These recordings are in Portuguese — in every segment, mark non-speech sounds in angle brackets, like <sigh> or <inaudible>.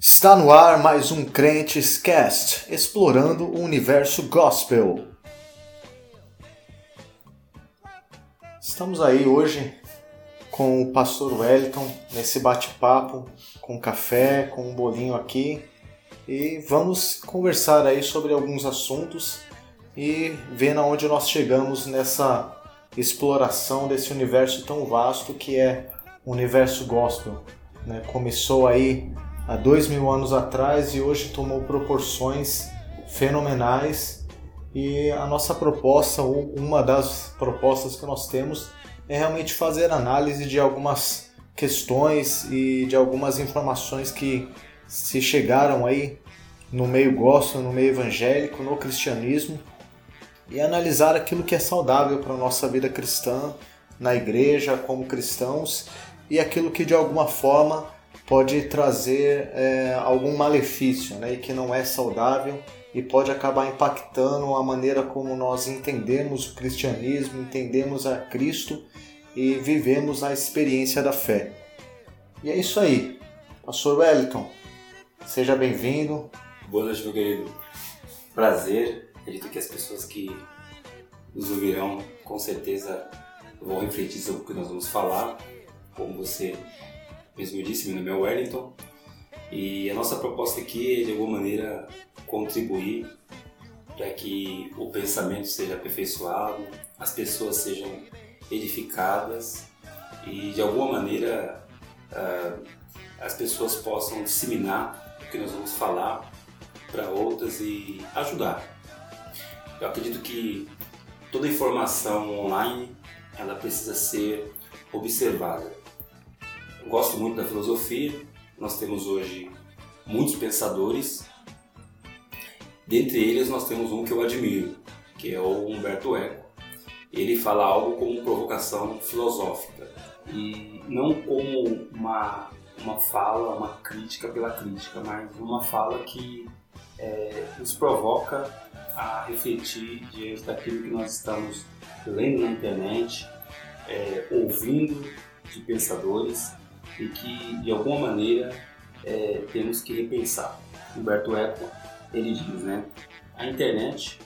Está no ar mais um Crentes Cast, explorando o universo gospel. Estamos aí hoje com o pastor Wellington nesse bate-papo com café, com um bolinho aqui e vamos conversar aí sobre alguns assuntos e ver aonde nós chegamos nessa exploração desse universo tão vasto que é o universo gospel. Né? Começou aí há dois mil anos atrás e hoje tomou proporções fenomenais. E a nossa proposta, ou uma das propostas que nós temos, é realmente fazer análise de algumas questões e de algumas informações que se chegaram aí no meio gospel, no meio evangélico, no cristianismo e analisar aquilo que é saudável para a nossa vida cristã, na igreja, como cristãos e aquilo que de alguma forma pode trazer é, algum malefício né, e que não é saudável e pode acabar impactando a maneira como nós entendemos o cristianismo, entendemos a Cristo e vivemos a experiência da fé. E é isso aí. Pastor Wellington, seja bem-vindo. Boa noite, meu querido. Prazer. Acredito que as pessoas que nos ouvirão com certeza vão refletir sobre o que nós vamos falar. Como você mesmo disse, meu nome é Wellington e a nossa proposta aqui é de alguma maneira contribuir para que o pensamento seja aperfeiçoado, as pessoas sejam edificadas e de alguma maneira uh, as pessoas possam disseminar o que nós vamos falar para outras e ajudar. Eu acredito que toda informação online ela precisa ser observada. Gosto muito da filosofia. Nós temos hoje muitos pensadores. Dentre eles nós temos um que eu admiro, que é o Humberto Eco. Ele fala algo como provocação filosófica e não como uma uma fala, uma crítica pela crítica, mas uma fala que é, nos provoca a refletir diante daquilo que nós estamos lendo na internet, é, ouvindo de pensadores e que de alguma maneira é, temos que repensar. Humberto Eco ele diz, né? A internet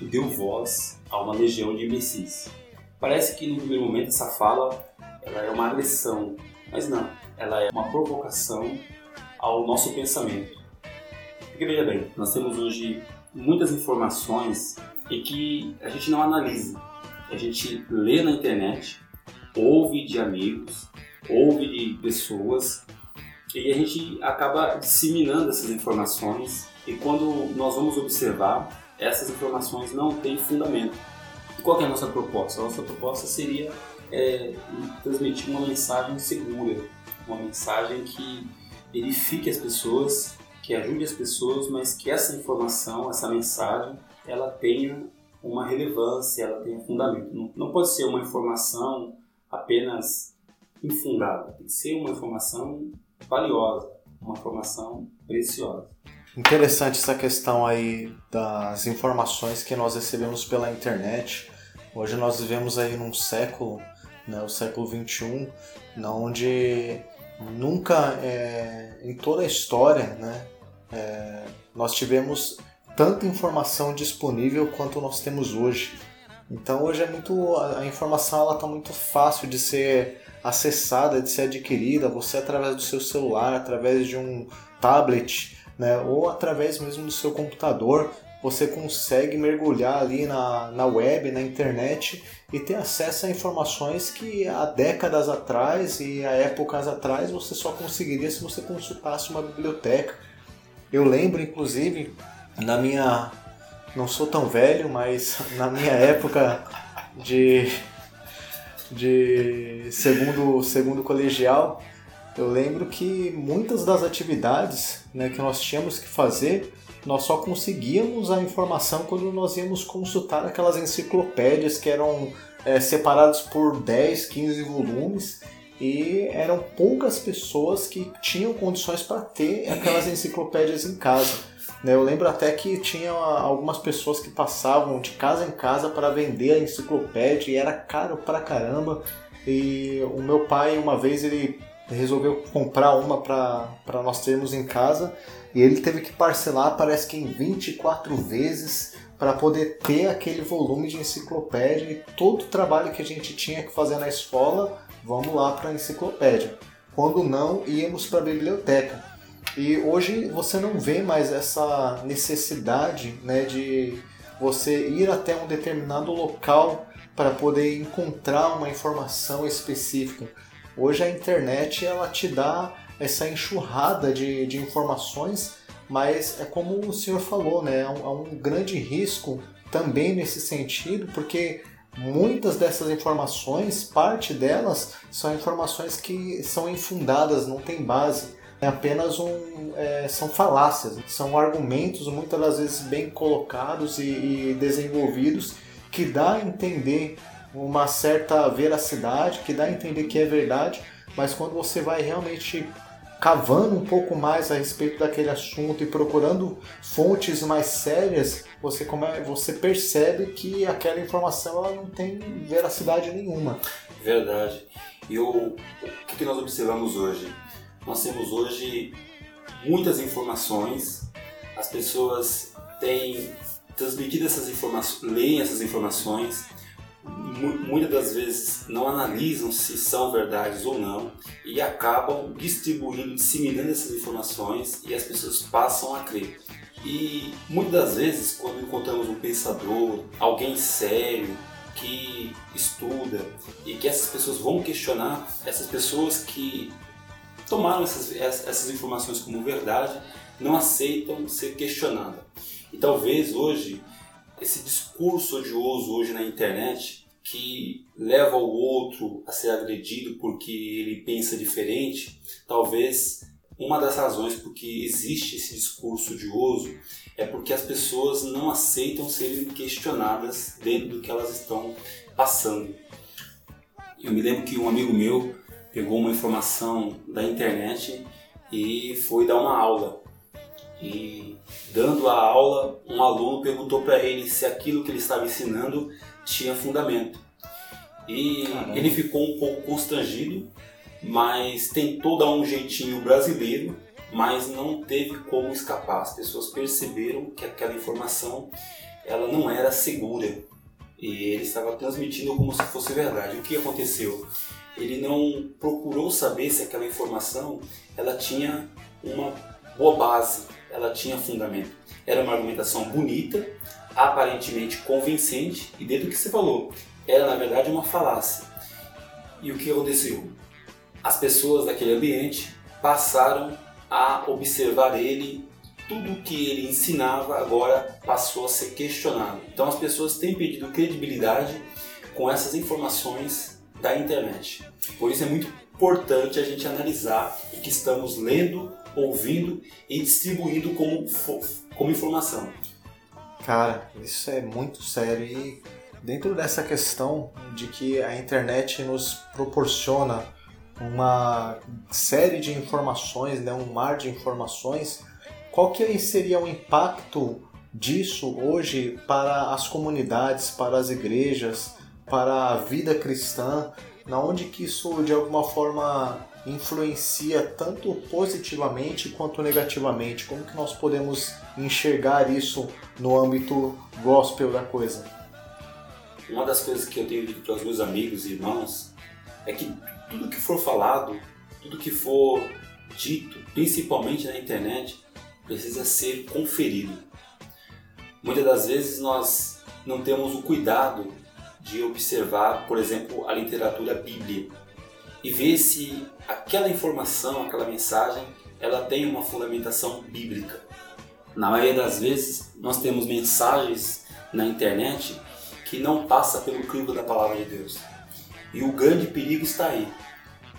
deu voz a uma legião de imbecis. Parece que no primeiro momento essa fala ela é uma agressão, mas não, ela é uma provocação ao nosso pensamento. Porque veja bem, nós temos hoje muitas informações e que a gente não analisa. A gente lê na internet, ouve de amigos, ouve de pessoas e a gente acaba disseminando essas informações e quando nós vamos observar, essas informações não têm fundamento. E qual é a nossa proposta? A nossa proposta seria é, transmitir uma mensagem segura, uma mensagem que edifique as pessoas, que ajude as pessoas, mas que essa informação, essa mensagem, ela tenha uma relevância, ela tenha fundamento. Não, não pode ser uma informação apenas infundada, tem que ser uma informação valiosa, uma informação preciosa. Interessante essa questão aí das informações que nós recebemos pela internet. Hoje nós vivemos aí num século, né, o século 21, onde nunca é, em toda a história, né, é, nós tivemos tanta informação disponível quanto nós temos hoje. Então hoje é muito a informação ela está muito fácil de ser acessada, de ser adquirida, você através do seu celular, através de um tablet, né, ou através mesmo do seu computador, você consegue mergulhar ali na, na web, na internet e ter acesso a informações que há décadas atrás e há épocas atrás você só conseguiria se você consultasse uma biblioteca. Eu lembro, inclusive, na minha. Não sou tão velho, mas <laughs> na minha época de de segundo, segundo colegial, eu lembro que muitas das atividades né, que nós tínhamos que fazer, nós só conseguíamos a informação quando nós íamos consultar aquelas enciclopédias que eram é, separadas por 10, 15 volumes e eram poucas pessoas que tinham condições para ter aquelas enciclopédias em casa. Né? Eu lembro até que tinha algumas pessoas que passavam de casa em casa para vender a enciclopédia e era caro pra caramba. E o meu pai, uma vez, ele resolveu comprar uma para nós termos em casa e ele teve que parcelar, parece que em 24 vezes, para poder ter aquele volume de enciclopédia e todo o trabalho que a gente tinha que fazer na escola, vamos lá para a enciclopédia. Quando não, íamos para a biblioteca. E hoje você não vê mais essa necessidade né, de você ir até um determinado local para poder encontrar uma informação específica. Hoje a internet ela te dá essa enxurrada de, de informações, mas é como o senhor falou, né? Há um, há um grande risco também nesse sentido, porque muitas dessas informações, parte delas, são informações que são infundadas, não tem base. É apenas um. É, são falácias, são argumentos muitas das vezes bem colocados e, e desenvolvidos que dá a entender uma certa veracidade, que dá a entender que é verdade, mas quando você vai realmente cavando um pouco mais a respeito daquele assunto e procurando fontes mais sérias, você, você percebe que aquela informação ela não tem veracidade nenhuma. Verdade. E o, o que nós observamos hoje? Nós temos hoje muitas informações, as pessoas têm transmitido essas informações, leem essas informações, muitas das vezes não analisam se são verdades ou não e acabam distribuindo, disseminando essas informações e as pessoas passam a crer. E muitas das vezes, quando encontramos um pensador, alguém sério, que estuda e que essas pessoas vão questionar, essas pessoas que tomaram essas, essas informações como verdade, não aceitam ser questionadas. E talvez hoje esse discurso odioso hoje na internet que leva o outro a ser agredido porque ele pensa diferente, talvez uma das razões porque existe esse discurso odioso é porque as pessoas não aceitam serem questionadas dentro do que elas estão passando. Eu me lembro que um amigo meu pegou uma informação da internet e foi dar uma aula. E dando a aula, um aluno perguntou para ele se aquilo que ele estava ensinando tinha fundamento. E Caramba. ele ficou um pouco constrangido, mas tentou dar um jeitinho brasileiro, mas não teve como escapar. As pessoas perceberam que aquela informação ela não era segura e ele estava transmitindo como se fosse verdade. O que aconteceu? Ele não procurou saber se aquela informação ela tinha uma boa base, ela tinha fundamento. Era uma argumentação bonita, aparentemente convincente, e dentro do que você falou, era na verdade uma falácia. E o que aconteceu? As pessoas daquele ambiente passaram a observar ele, tudo o que ele ensinava agora passou a ser questionado. Então as pessoas têm pedido credibilidade com essas informações da internet. Por isso é muito importante a gente analisar o que estamos lendo ouvindo e distribuindo como, como informação. Cara, isso é muito sério e dentro dessa questão de que a internet nos proporciona uma série de informações, né, um mar de informações, qual que seria o impacto disso hoje para as comunidades, para as igrejas, para a vida cristã, na onde que isso de alguma forma influencia tanto positivamente quanto negativamente? Como que nós podemos enxergar isso no âmbito gospel da coisa? Uma das coisas que eu tenho dito para os meus amigos e irmãos é que tudo que for falado, tudo que for dito, principalmente na internet, precisa ser conferido. Muitas das vezes nós não temos o cuidado de observar, por exemplo, a literatura bíblica e ver se aquela informação, aquela mensagem, ela tem uma fundamentação bíblica. Na maioria das vezes, nós temos mensagens na internet que não passa pelo crivo da palavra de Deus. E o grande perigo está aí.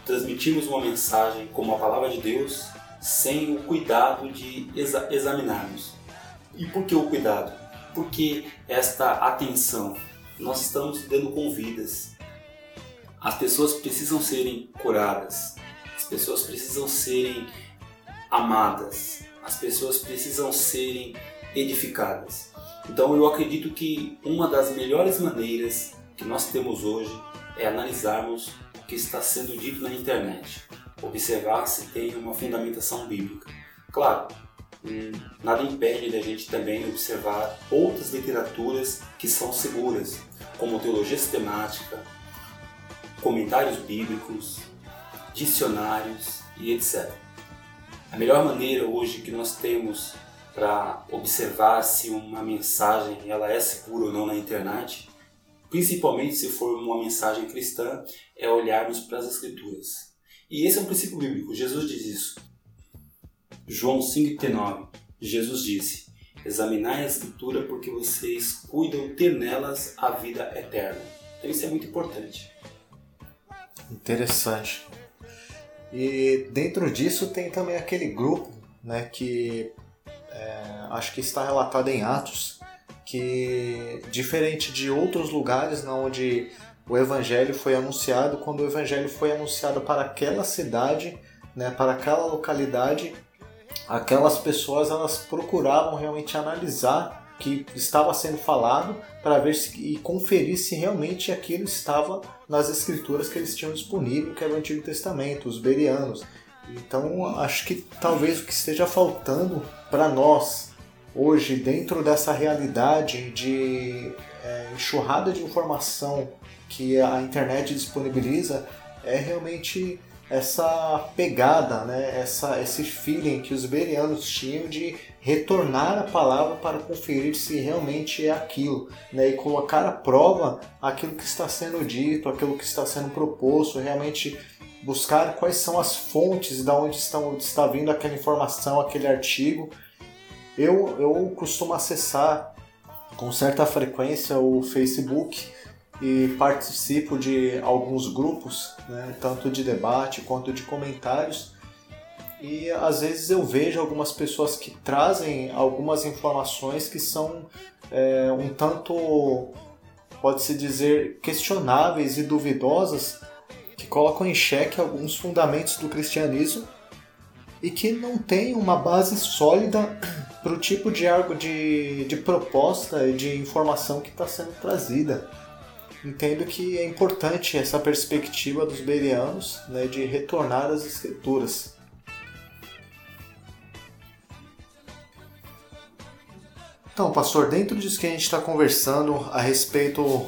Transmitimos uma mensagem como a palavra de Deus sem o cuidado de exa examinarmos. E por que o cuidado? Porque esta atenção. Nós estamos dando com vidas, as pessoas precisam serem curadas, as pessoas precisam serem amadas, as pessoas precisam serem edificadas. Então eu acredito que uma das melhores maneiras que nós temos hoje é analisarmos o que está sendo dito na internet. observar se tem uma fundamentação bíblica. Claro, nada impede da gente também observar outras literaturas que são seguras, como teologia sistemática, comentários bíblicos, dicionários e etc. A melhor maneira hoje que nós temos para observar se uma mensagem ela é segura ou não na internet, principalmente se for uma mensagem cristã, é olharmos para as escrituras. E esse é um princípio bíblico. Jesus diz isso. João 5,39. Jesus disse: Examinai a escritura porque vocês cuidam ter nelas a vida eterna. Então isso é muito importante. Interessante. E dentro disso tem também aquele grupo, né, que é, acho que está relatado em Atos, que diferente de outros lugares onde o evangelho foi anunciado, quando o evangelho foi anunciado para aquela cidade, né, para aquela localidade, aquelas pessoas elas procuravam realmente analisar que estava sendo falado para ver se, e conferir se realmente aquilo estava nas escrituras que eles tinham disponível, que era o Antigo Testamento, os berianos. Então, acho que talvez o que esteja faltando para nós hoje, dentro dessa realidade de é, enxurrada de informação que a internet disponibiliza, é realmente essa pegada, né? essa, esse feeling que os berianos tinham de retornar a palavra para conferir se realmente é aquilo, né? e colocar à prova aquilo que está sendo dito, aquilo que está sendo proposto, realmente buscar quais são as fontes de onde estão, está vindo aquela informação, aquele artigo. Eu, eu costumo acessar com certa frequência o Facebook e participo de alguns grupos, né, tanto de debate quanto de comentários. E às vezes eu vejo algumas pessoas que trazem algumas informações que são é, um tanto, pode-se dizer, questionáveis e duvidosas, que colocam em xeque alguns fundamentos do cristianismo e que não tem uma base sólida <clears throat> para o tipo de, de, de proposta e de informação que está sendo trazida entendo que é importante essa perspectiva dos berianos né, de retornar às escrituras. Então, pastor, dentro disso que a gente está conversando a respeito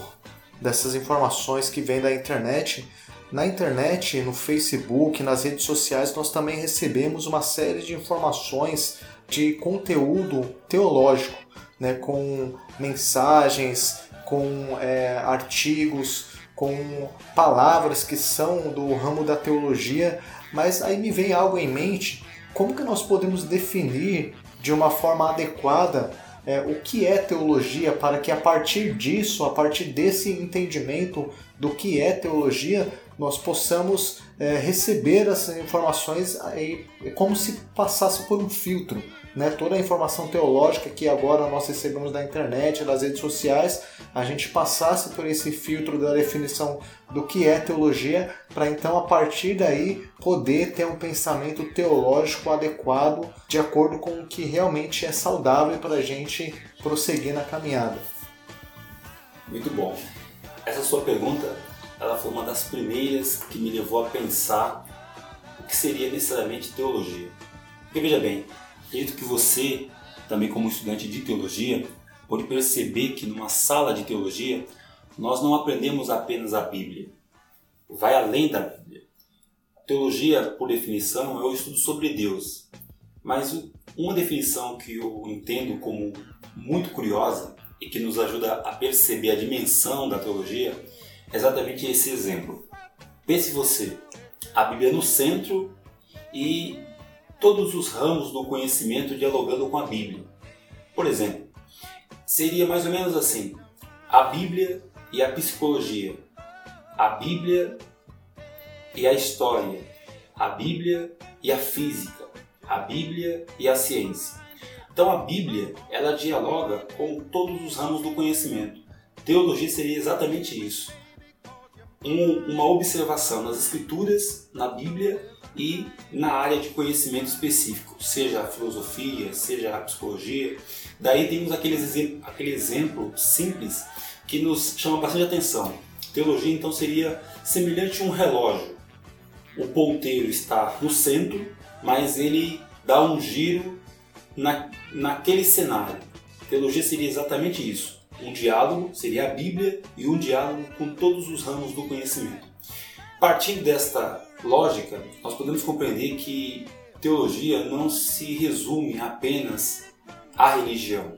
dessas informações que vêm da internet, na internet, no Facebook, nas redes sociais, nós também recebemos uma série de informações de conteúdo teológico, né, com mensagens, com é, artigos, com palavras que são do ramo da teologia, mas aí me vem algo em mente: como que nós podemos definir de uma forma adequada é, o que é teologia, para que a partir disso, a partir desse entendimento do que é teologia, nós possamos é, receber essas informações aí, como se passasse por um filtro né, toda a informação teológica que agora nós recebemos da internet, das redes sociais, a gente passasse por esse filtro da definição do que é teologia, para então a partir daí poder ter um pensamento teológico adequado de acordo com o que realmente é saudável para a gente prosseguir na caminhada. Muito bom. Essa sua pergunta, ela foi uma das primeiras que me levou a pensar o que seria necessariamente teologia. Porque veja bem, Acredito que você, também como estudante de teologia, pode perceber que numa sala de teologia nós não aprendemos apenas a Bíblia. Vai além da Bíblia. Teologia, por definição, é o estudo sobre Deus. Mas uma definição que eu entendo como muito curiosa e que nos ajuda a perceber a dimensão da teologia é exatamente esse exemplo. Pense você, a Bíblia no centro e todos os ramos do conhecimento dialogando com a Bíblia. Por exemplo, seria mais ou menos assim: a Bíblia e a psicologia, a Bíblia e a história, a Bíblia e a física, a Bíblia e a ciência. Então a Bíblia, ela dialoga com todos os ramos do conhecimento. Teologia seria exatamente isso. Um, uma observação nas escrituras, na Bíblia e na área de conhecimento específico, seja a filosofia, seja a psicologia. Daí temos aquele, aquele exemplo simples que nos chama bastante atenção. Teologia então seria semelhante a um relógio. o ponteiro está no centro, mas ele dá um giro na, naquele cenário. Teologia seria exatamente isso. Um diálogo seria a Bíblia e um diálogo com todos os ramos do conhecimento. Partindo desta lógica, nós podemos compreender que teologia não se resume apenas à religião.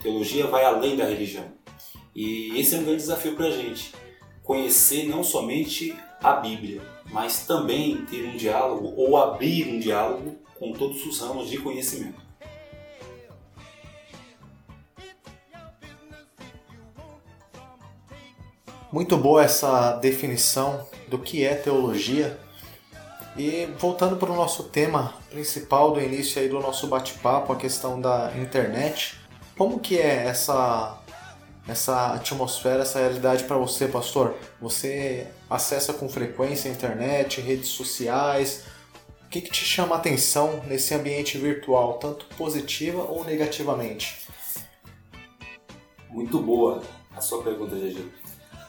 Teologia vai além da religião. E esse é um grande desafio para a gente. Conhecer não somente a Bíblia, mas também ter um diálogo ou abrir um diálogo com todos os ramos de conhecimento. Muito boa essa definição do que é teologia. E voltando para o nosso tema principal do início aí do nosso bate-papo, a questão da internet, como que é essa essa atmosfera, essa realidade para você, pastor? Você acessa com frequência a internet, redes sociais? O que, que te chama a atenção nesse ambiente virtual, tanto positiva ou negativamente? Muito boa a sua pergunta, GG.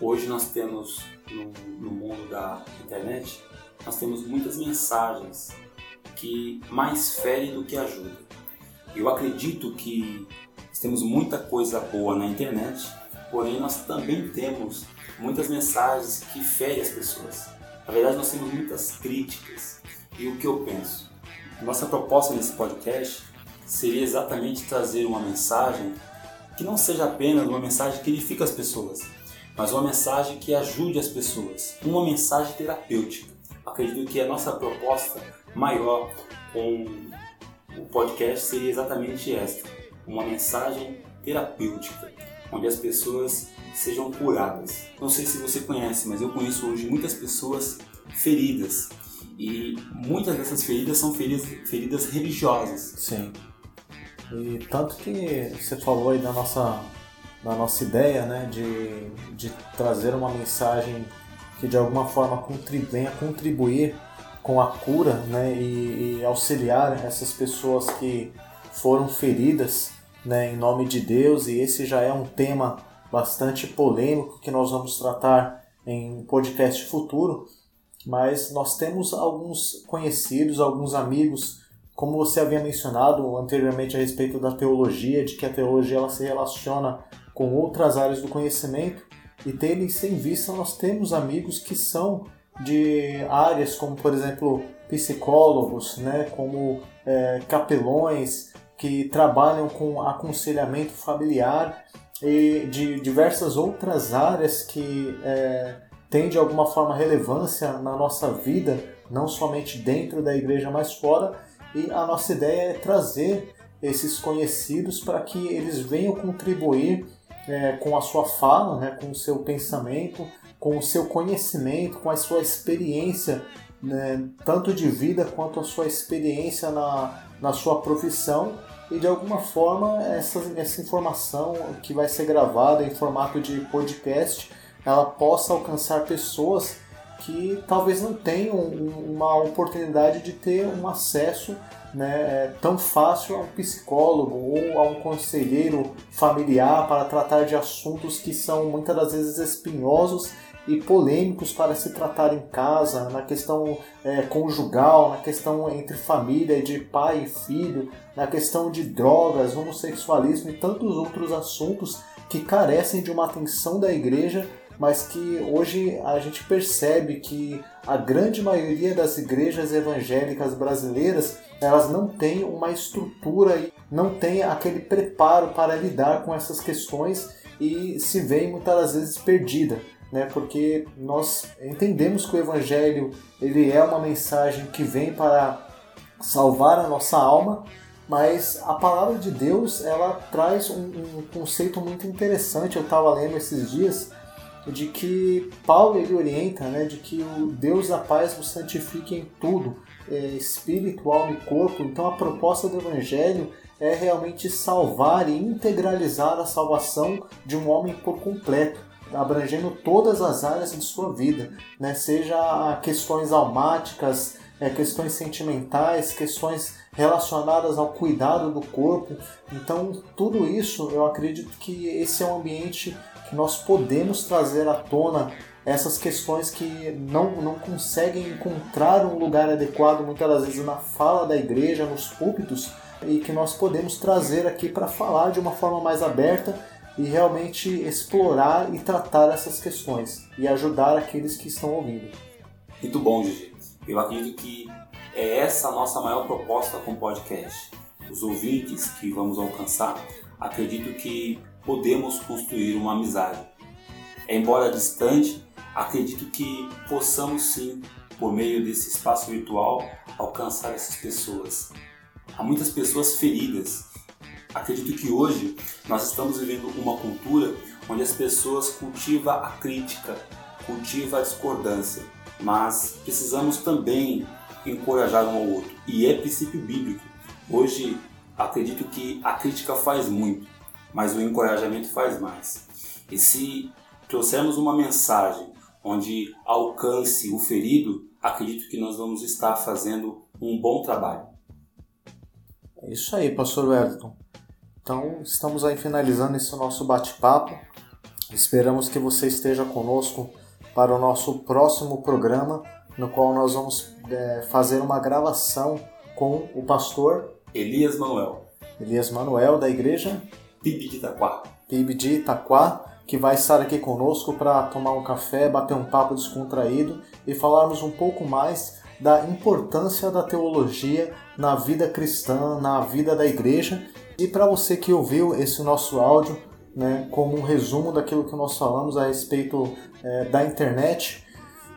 Hoje nós temos no, no mundo da internet, nós temos muitas mensagens que mais ferem do que ajudam. Eu acredito que temos muita coisa boa na internet, porém nós também temos muitas mensagens que ferem as pessoas. Na verdade, nós temos muitas críticas. E o que eu penso? Nossa proposta nesse podcast seria exatamente trazer uma mensagem que não seja apenas uma mensagem que edifica as pessoas, mas uma mensagem que ajude as pessoas, uma mensagem terapêutica. Acredito que a nossa proposta maior com o podcast seria exatamente esta: uma mensagem terapêutica, onde as pessoas sejam curadas. Não sei se você conhece, mas eu conheço hoje muitas pessoas feridas e muitas dessas feridas são feridas, feridas religiosas. Sim. E tanto que você falou aí da nossa na nossa ideia né, de, de trazer uma mensagem que de alguma forma venha contribuir com a cura né, e, e, auxiliar essas pessoas que foram feridas né, em nome de Deus. E esse já é um tema bastante polêmico que nós vamos tratar em podcast futuro. Mas nós temos alguns conhecidos, alguns amigos, como você havia mencionado anteriormente a respeito da teologia, de que a teologia ela se relaciona com outras áreas do conhecimento e tendo isso em vista, nós temos amigos que são de áreas como, por exemplo, psicólogos, né, como é, capelões, que trabalham com aconselhamento familiar e de diversas outras áreas que é, têm de alguma forma relevância na nossa vida, não somente dentro da igreja, mas fora. E a nossa ideia é trazer esses conhecidos para que eles venham contribuir é, com a sua fala, né, com o seu pensamento, com o seu conhecimento, com a sua experiência, né, tanto de vida quanto a sua experiência na, na sua profissão. E de alguma forma, essa, essa informação que vai ser gravada em formato de podcast, ela possa alcançar pessoas que talvez não tenham uma oportunidade de ter um acesso né, é tão fácil a um psicólogo ou a um conselheiro familiar para tratar de assuntos que são muitas das vezes espinhosos e polêmicos para se tratar em casa, na questão é, conjugal, na questão entre família, de pai e filho, na questão de drogas, homossexualismo e tantos outros assuntos que carecem de uma atenção da igreja mas que hoje a gente percebe que a grande maioria das igrejas evangélicas brasileiras elas não têm uma estrutura e não têm aquele preparo para lidar com essas questões e se vê muitas vezes perdida, né? Porque nós entendemos que o evangelho ele é uma mensagem que vem para salvar a nossa alma, mas a palavra de Deus ela traz um, um conceito muito interessante. Eu estava lendo esses dias de que Paulo ele orienta, né, de que o Deus da paz vos santifique em tudo, é, e corpo. Então a proposta do Evangelho é realmente salvar e integralizar a salvação de um homem por completo, abrangendo todas as áreas de sua vida, né, seja questões almáticas, é, questões sentimentais, questões relacionadas ao cuidado do corpo. Então, tudo isso eu acredito que esse é um ambiente que nós podemos trazer à tona essas questões que não, não conseguem encontrar um lugar adequado muitas das vezes na fala da igreja, nos púlpitos, e que nós podemos trazer aqui para falar de uma forma mais aberta e realmente explorar e tratar essas questões e ajudar aqueles que estão ouvindo. Muito bom, Gigi. Eu acredito que é essa a nossa maior proposta com o podcast. Os ouvintes que vamos alcançar, acredito que podemos construir uma amizade. Embora distante, acredito que possamos sim, por meio desse espaço virtual, alcançar essas pessoas. Há muitas pessoas feridas. Acredito que hoje nós estamos vivendo uma cultura onde as pessoas cultivam a crítica, cultivam a discordância, mas precisamos também encorajar um ao outro. E é princípio bíblico. Hoje acredito que a crítica faz muito, mas o encorajamento faz mais. E se trouxermos uma mensagem onde alcance o ferido, acredito que nós vamos estar fazendo um bom trabalho. É isso aí, Pastor Wellington. Então, estamos aí finalizando esse nosso bate-papo. Esperamos que você esteja conosco para o nosso próximo programa, no qual nós vamos é, fazer uma gravação com o pastor Elias Manuel. Elias Manuel, da igreja PIB de Itaquá. PIB de Itaquá que vai estar aqui conosco para tomar um café, bater um papo descontraído e falarmos um pouco mais da importância da teologia na vida cristã, na vida da igreja. E para você que ouviu esse nosso áudio, né, como um resumo daquilo que nós falamos a respeito é, da internet,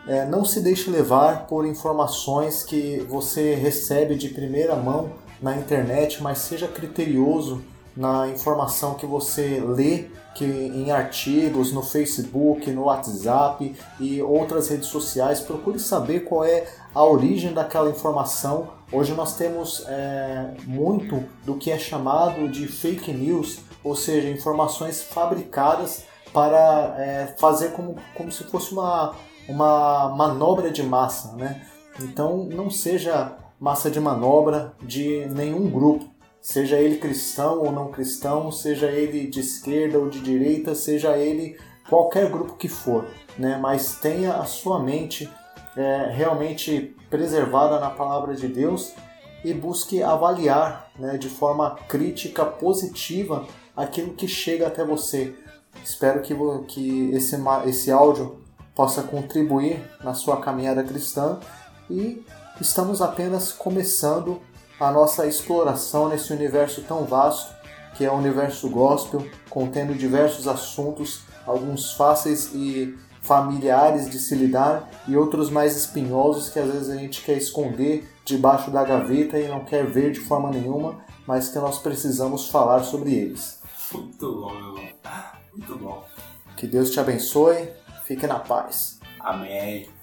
é, não se deixe levar por informações que você recebe de primeira mão na internet, mas seja criterioso na informação que você lê que em artigos, no Facebook, no WhatsApp e outras redes sociais. Procure saber qual é a origem daquela informação. Hoje nós temos é, muito do que é chamado de fake news, ou seja, informações fabricadas para é, fazer como, como se fosse uma, uma manobra de massa. Né? Então não seja massa de manobra de nenhum grupo seja ele cristão ou não cristão, seja ele de esquerda ou de direita, seja ele qualquer grupo que for, né? mas tenha a sua mente é, realmente preservada na palavra de Deus e busque avaliar né, de forma crítica, positiva, aquilo que chega até você. Espero que, que esse, esse áudio possa contribuir na sua caminhada cristã e estamos apenas começando a nossa exploração nesse universo tão vasto que é o universo gospel, contendo diversos assuntos, alguns fáceis e familiares de se lidar e outros mais espinhosos que às vezes a gente quer esconder debaixo da gaveta e não quer ver de forma nenhuma, mas que nós precisamos falar sobre eles. Muito bom, meu irmão. Muito bom. Que Deus te abençoe. Fique na paz. Amém.